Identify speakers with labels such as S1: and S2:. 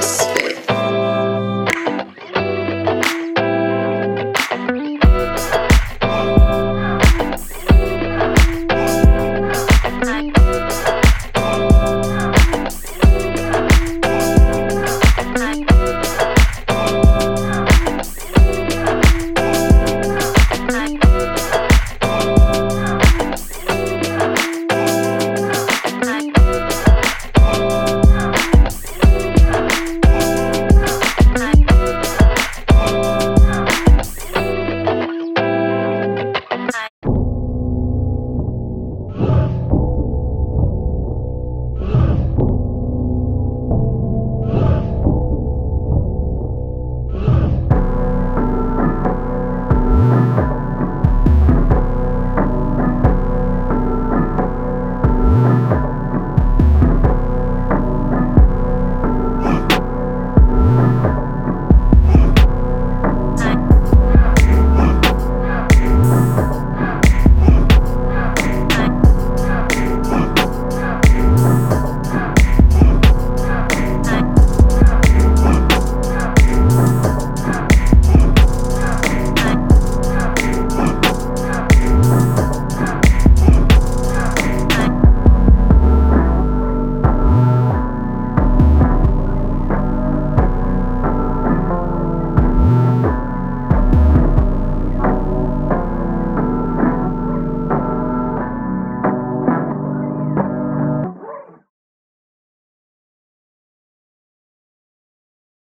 S1: this.